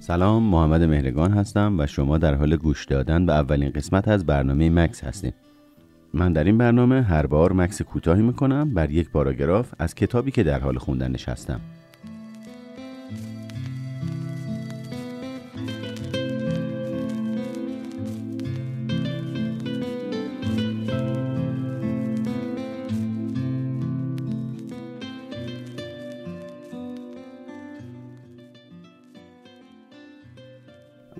سلام محمد مهرگان هستم و شما در حال گوش دادن به اولین قسمت از برنامه مکس هستیم. من در این برنامه هر بار مکس کوتاهی می‌کنم بر یک پاراگراف از کتابی که در حال خوندنش هستم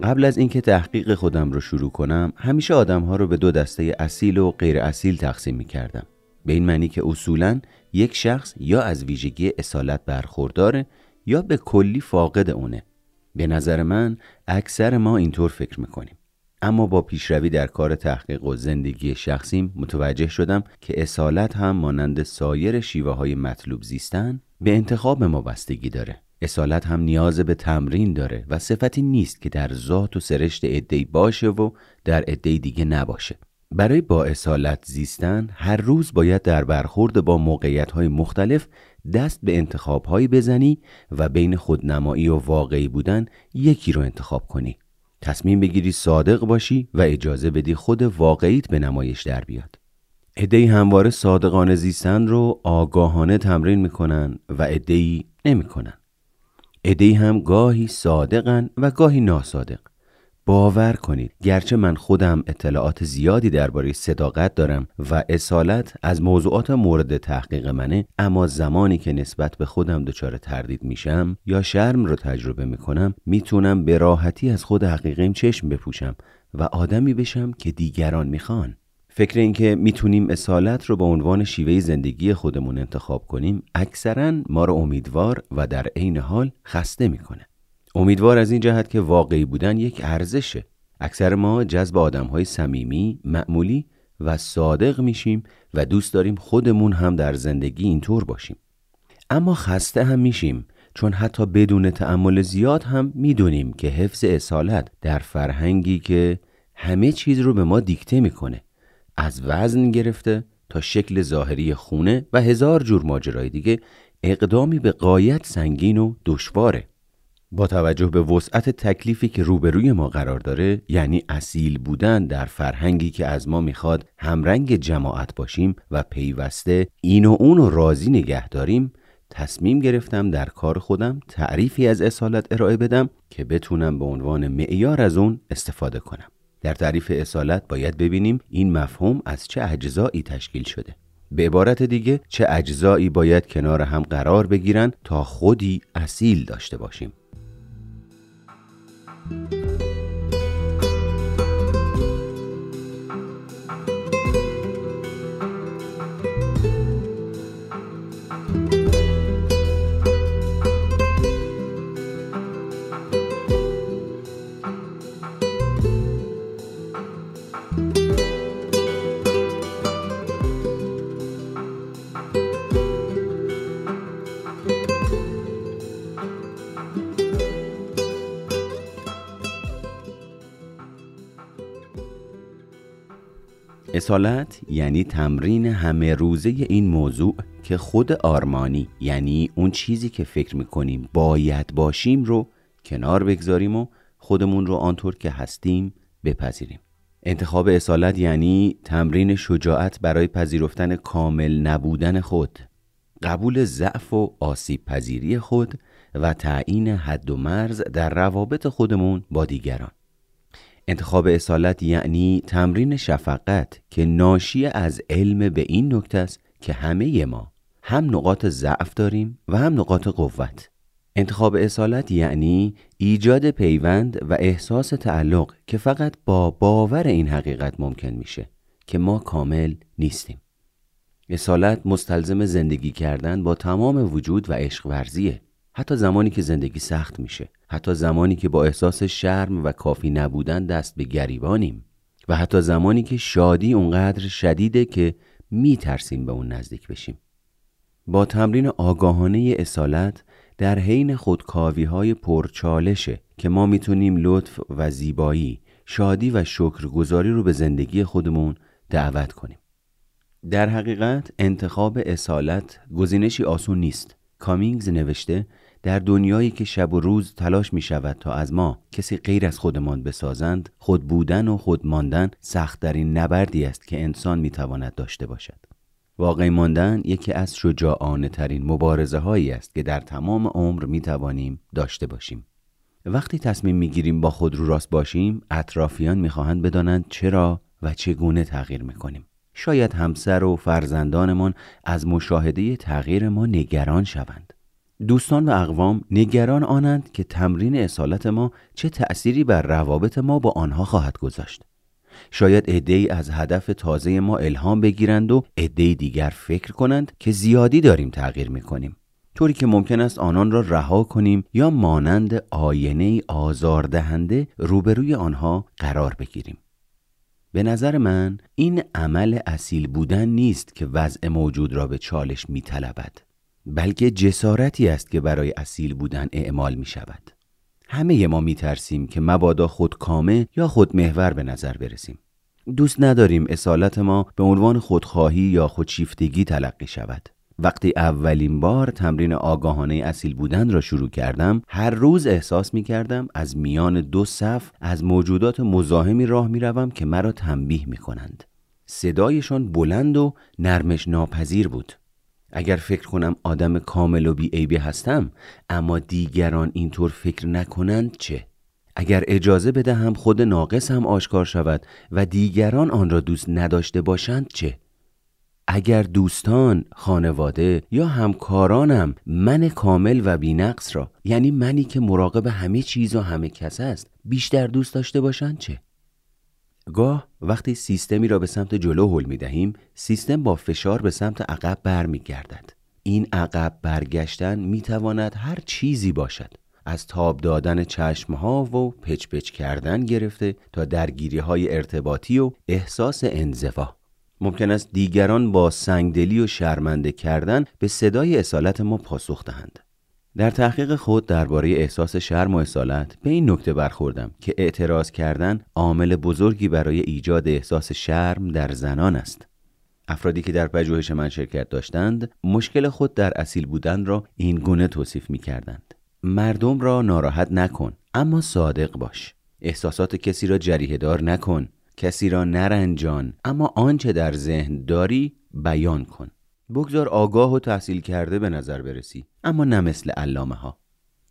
قبل از اینکه تحقیق خودم رو شروع کنم همیشه آدم ها رو به دو دسته اصیل و غیر اصیل تقسیم می کردم به این معنی که اصولا یک شخص یا از ویژگی اصالت برخورداره یا به کلی فاقد اونه. به نظر من اکثر ما اینطور فکر می‌کنیم. اما با پیشروی در کار تحقیق و زندگی شخصیم متوجه شدم که اصالت هم مانند سایر شیوه های مطلوب زیستن به انتخاب ما بستگی داره. اصالت هم نیاز به تمرین داره و صفتی نیست که در ذات و سرشت عدهای باشه و در عده دیگه نباشه. برای با اصالت زیستن هر روز باید در برخورد با موقعیت های مختلف دست به انتخاب هایی بزنی و بین خودنمایی و واقعی بودن یکی رو انتخاب کنی. تصمیم بگیری صادق باشی و اجازه بدی خود واقعیت به نمایش در بیاد. ادهی همواره صادقانه زیستن رو آگاهانه تمرین می‌کنن و ادهی نمی‌کنن. ادهی هم گاهی صادقن و گاهی ناصادق باور کنید گرچه من خودم اطلاعات زیادی درباره صداقت دارم و اصالت از موضوعات مورد تحقیق منه اما زمانی که نسبت به خودم دچار تردید میشم یا شرم رو تجربه می‌کنم می‌تونم به راحتی از خود حقیقیم چشم بپوشم و آدمی بشم که دیگران می‌خوان. فکر اینکه می‌تونیم اصالت رو به عنوان شیوه زندگی خودمون انتخاب کنیم اکثرا ما رو امیدوار و در عین حال خسته می‌کنه. امیدوار از این جهت که واقعی بودن یک ارزشه. اکثر ما جذب آدم های صمیمی معمولی و صادق میشیم و دوست داریم خودمون هم در زندگی اینطور باشیم. اما خسته هم میشیم چون حتی بدون تعمل زیاد هم می‌دونیم که حفظ اصالت در فرهنگی که همه چیز رو به ما دیکته می‌کنه. از وزن گرفته تا شکل ظاهری خونه و هزار جور ماجرای دیگه اقدامی به قایت سنگین و دشواره. با توجه به وسعت تکلیفی که روبروی ما قرار داره یعنی اصیل بودن در فرهنگی که از ما می‌خواد همرنگ جماعت باشیم و پیوسته این و اون راضی نگه داریم تصمیم گرفتم در کار خودم تعریفی از اصالت ارائه بدم که بتونم به عنوان معیار از اون استفاده کنم. در تعریف اصالت باید ببینیم این مفهوم از چه اجزایی تشکیل شده. به عبارت دیگه چه اجزایی باید کنار هم قرار بگیرن تا خودی اصیل داشته باشیم. اصالت یعنی تمرین همه روزه این موضوع که خود آرمانی یعنی اون چیزی که فکر می‌کنیم باید باشیم رو کنار بگذاریم و خودمون رو آنطور که هستیم بپذیریم. انتخاب اصالت یعنی تمرین شجاعت برای پذیرفتن کامل نبودن خود قبول ضعف و آسیب پذیری خود و تعیین حد و مرز در روابط خودمون با دیگران. انتخاب اصالت یعنی تمرین شفقت که ناشی از علم به این نکته است که همه ما هم نقاط ضعف داریم و هم نقاط قوت. انتخاب اصالت یعنی ایجاد پیوند و احساس تعلق که فقط با باور این حقیقت ممکن میشه که ما کامل نیستیم. اصالت مستلزم زندگی کردن با تمام وجود و عشق ورزیه. حتی زمانی که زندگی سخت میشه. حتی زمانی که با احساس شرم و کافی نبودن دست به گریبانیم و حتی زمانی که شادی اونقدر شدیده که میترسیم به اون نزدیک بشیم. با تمرین آگاهانه اصالت در حین خودکاوی های پرچالشه که ما می‌تونیم لطف و زیبایی شادی و شکرگزاری رو به زندگی خودمون دعوت کنیم. در حقیقت انتخاب اصالت گزینشی آسون نیست. کامینگز نوشته در دنیایی که شب و روز تلاش می شود تا از ما کسی غیر از خودمان بسازند خود بودن و خود ماندن سختترین نبردی است که انسان می تواند داشته باشد. واقعی ماندن یکی از شجاعانه ترین مبارزه هایی است که در تمام عمر می توانیم داشته باشیم. وقتی تصمیم می گیریم با خود رو راست باشیم اطرافیان می خواهند بدانند چرا و چگونه تغییر می کنیم شاید همسر و فرزندانمان از مشاهده تغییر ما نگران شوند. دوستان و اقوام نگران آنند که تمرین اصالت ما چه تأثیری بر روابط ما با آنها خواهد گذاشت. شاید ای از هدف تازه ما الهام بگیرند و عده دیگر فکر کنند که زیادی داریم تغییر می‌کنیم. طوری که ممکن است آنان را رها کنیم یا مانند آینه آزاردهنده روبروی آنها قرار بگیریم. به نظر من این عمل اصیل بودن نیست که وضع موجود را به چالش می طلبد بلکه جسارتی است که برای اصیل بودن اعمال می شود همه ما می ترسیم که مبادا خودکامه یا خودمحور به نظر برسیم. دوست نداریم اصالت ما به عنوان خودخواهی یا خودشیفتگی تلقی شود. وقتی اولین بار تمرین آگاهانه اصیل بودن را شروع کردم هر روز احساس می کردم از میان دو صف از موجودات مزاحمی راه می روم که مرا تنبیه می کنند صدایشان بلند و نرمش ناپذیر بود. اگر فکر کنم آدم کامل و بیعیبی هستم اما دیگران اینطور فکر نکنند چه؟ اگر اجازه بدهم خود ناقص هم آشکار شود و دیگران آن را دوست نداشته باشند چه؟ اگر دوستان، خانواده یا همکارانم من کامل و بینقص را یعنی منی که مراقب همه چیز و همه کس است بیشتر دوست داشته باشند چه؟ گاه وقتی سیستمی را به سمت جلو هل می دهیم سیستم با فشار به سمت عقب برمیگردد. این عقب برگشتن می تواند هر چیزی باشد. از تاب دادن چشمها و پچ پچ کردن گرفته تا درگیری های ارتباطی و احساس انزوا. ممکن است دیگران با سنگدلی و شرمنده کردن به صدای اصالت ما پاسخ دهند. در تحقیق خود درباره احساس شرم و اصالت به این نکته برخوردم که اعتراض کردن عامل بزرگی برای ایجاد احساس شرم در زنان است. افرادی که در پژوهش من شرکت داشتند مشکل خود در اصیل بودن را این گونه توصیف می کردند مردم را ناراحت نکن اما صادق باش. احساسات کسی را جریه دار نکن کسی را نرنجان اما آنچه در ذهن داری بیان کن. بگذار آگاه و تحصیل کرده به نظر برسی. اما نه مثل علامه ها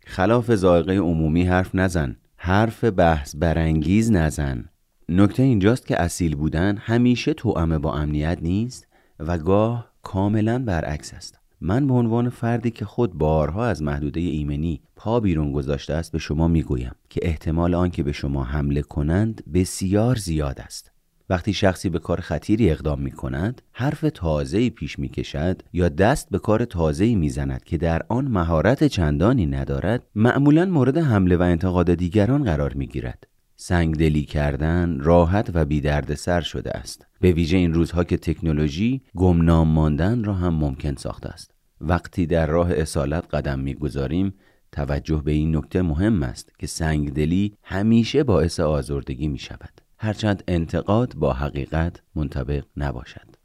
خلاف زائقه عمومی حرف نزن. حرف بحث برانگیز نزن. نکته اینجاست که اصیل بودن همیشه توأمه با امنیت نیست و گاه کاملا برعکس است. من به عنوان فردی که خود بارها از محدوده ایمنی پا بیرون گذاشته است به شما می‌گویم که احتمال آنکه به شما حمله کنند بسیار زیاد است. وقتی شخصی به کار خطیری اقدام می کند حرف تازه‌ای پیش می کشد یا دست به کار تازه‌ای می زند که در آن مهارت چندانی ندارد معمولا مورد حمله و انتقاد دیگران قرار می گیرد سنگدلی کردن راحت و بی سر شده است. به ویژه این روزها که تکنولوژی گمنام ماندن را هم ممکن ساخته است. وقتی در راه اصالت قدم می‌گذاریم توجه به این نکته مهم است که سنگدلی همیشه باعث آزردگی می شود هرچند انتقاد با حقیقت منطبق نباشد.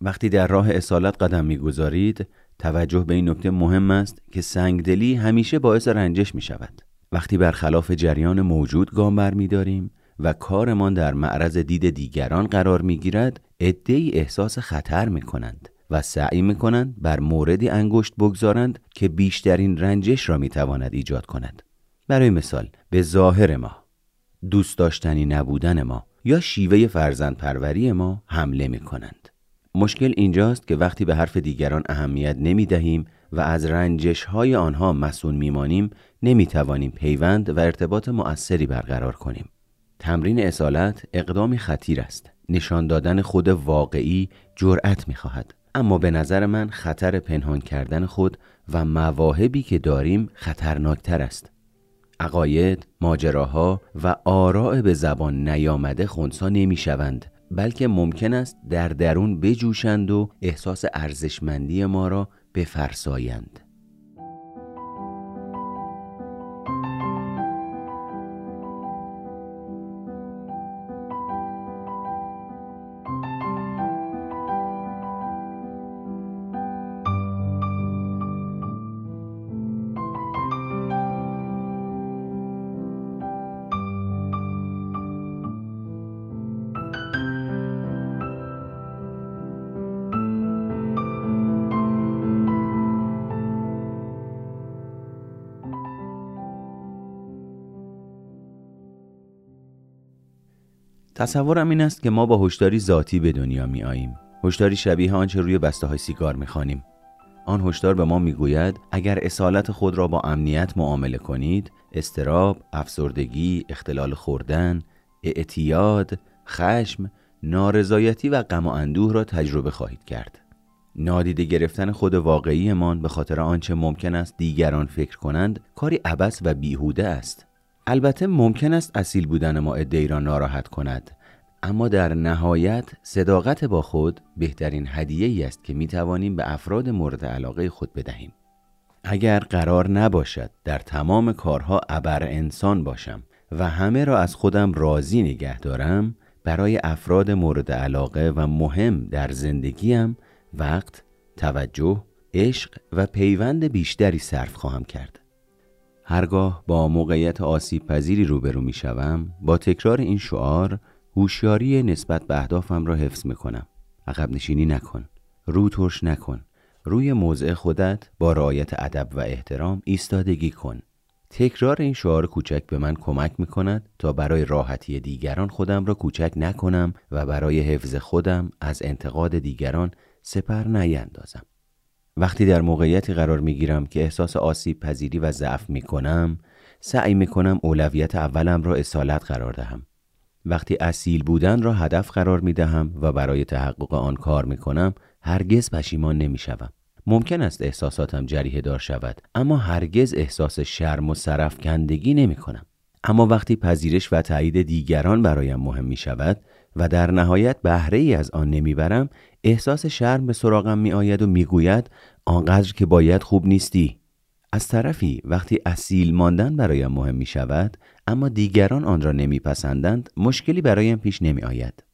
وقتی در راه اصالت قدم می‌گذارید توجه به این نکته مهم است که سنگدلی همیشه باعث رنجش می شود وقتی برخلاف جریان موجود گام برمیداریم و کارمان در معرض دید دیگران قرار می گیرد ای احساس خطر می کنند و سعی می کنند بر موردی انگشت بگذارند که بیشترین رنجش را می تواند ایجاد کند. برای مثال به ظاهر ما دوست داشتنی نبودن ما یا شیوه فرزند پروری ما حمله می کنند. مشکل اینجاست که وقتی به حرف دیگران اهمیت نمی دهیم و از رنجش های آنها مسئول میمانیم نمی توانیم پیوند و ارتباط مؤثری برقرار کنیم. تمرین اصالت اقدامی خطیر است. نشان دادن خود واقعی جرأت می خواهد. اما به نظر من خطر پنهان کردن خود و مواهبی که داریم خطرناکتر است. عقاید، ماجراها و آراء به زبان نیامده خونسا نمی شوند بلکه ممکن است در درون بجوشند و احساس ارزشمندی ما را بفرسایند. تصورم این است که ما با هشداری ذاتی به دنیا می آییم هشداری شبیه آنچه روی بسته های سیگار می خانیم. آن هشدار به ما می‌گوید اگر اصالت خود را با امنیت معامله کنید استراب، افسردگی، اختلال خوردن، اعتیاد، خشم، نارضایتی و غم و اندوه را تجربه خواهید کرد. نادیده گرفتن خود واقعیمان به خاطر آنچه ممکن است دیگران فکر کنند کاری عبس و بیهوده است. البته ممکن است اصیل بودن ما ادعی را ناراحت کند اما در نهایت صداقت با خود بهترین هدیه ای است که می توانیم به افراد مورد علاقه خود بدهیم. اگر قرار نباشد در تمام کارها ابر انسان باشم و همه را از خودم راضی نگه دارم برای افراد مورد علاقه و مهم در زندگیم وقت، توجه، عشق و پیوند بیشتری صرف خواهم کرد. هرگاه با موقعیت آسیب پذیری روبرو می شوم با تکرار این شعار هوشیاری نسبت به اهدافم را حفظ می کنم. عقب نشینی نکن. رو ترش نکن. روی موضع خودت با رعایت ادب و احترام ایستادگی کن. تکرار این شعار کوچک به من کمک می کند تا برای راحتی دیگران خودم را کوچک نکنم و برای حفظ خودم از انتقاد دیگران سپر نیندازم. وقتی در موقعیتی قرار می گیرم که احساس آسیب پذیری و ضعف می کنم سعی می کنم اولویت اولم را اصالت قرار دهم. وقتی اصیل بودن را هدف قرار می دهم و برای تحقق آن کار می کنم هرگز پشیمان نمی شوم. ممکن است احساساتم جریه دار شود اما هرگز احساس شرم و سرفکندگی نمی کنم. اما وقتی پذیرش و تایید دیگران برایم مهم می شود و در نهایت بهره ای از آن نمی‌برم احساس شرم به سراغم می آید و می‌گوید آنقدر که باید خوب نیستی. از طرفی وقتی اصیل ماندن برایم مهم می شود اما دیگران آن را نمیپسندند مشکلی برایم پیش نمی آید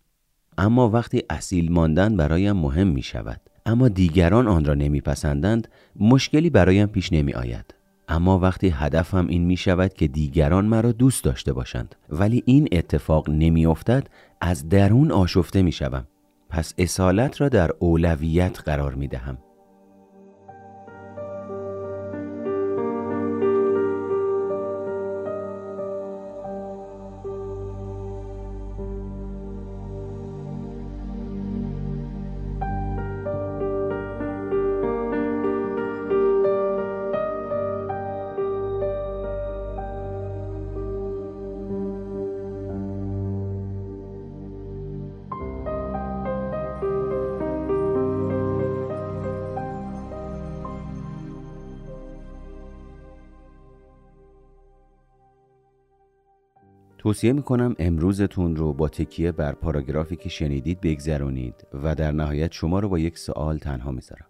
اما وقتی اصیل ماندن برایم مهم می شود اما دیگران آن را نمیپسندند مشکلی برایم پیش نمی آید اما وقتی هدفم این می شود که دیگران مرا دوست داشته باشند. ولی این اتفاق نمی افتد از درون آشفته می شوم پس اصالت را در اولویت قرار می دهم توصیه می‌کنم امروزتون رو با تکیه بر پاراگرافی که شنیدید بگذرونید و در نهایت شما رو با یک سوال تنها می‌ذارم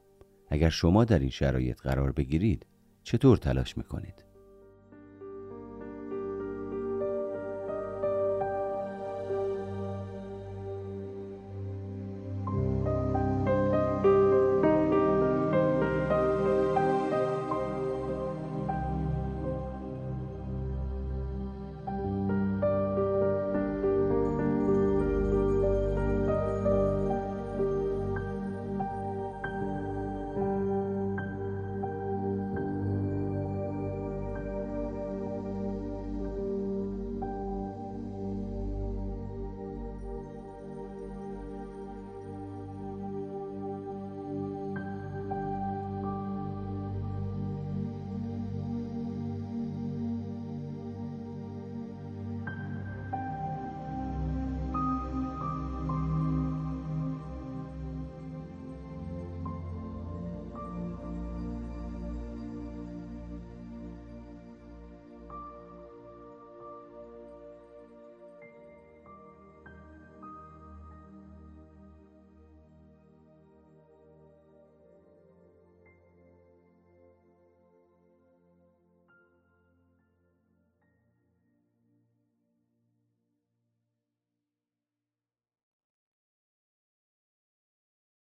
اگر شما در این شرایط قرار بگیرید چطور تلاش می‌کنید؟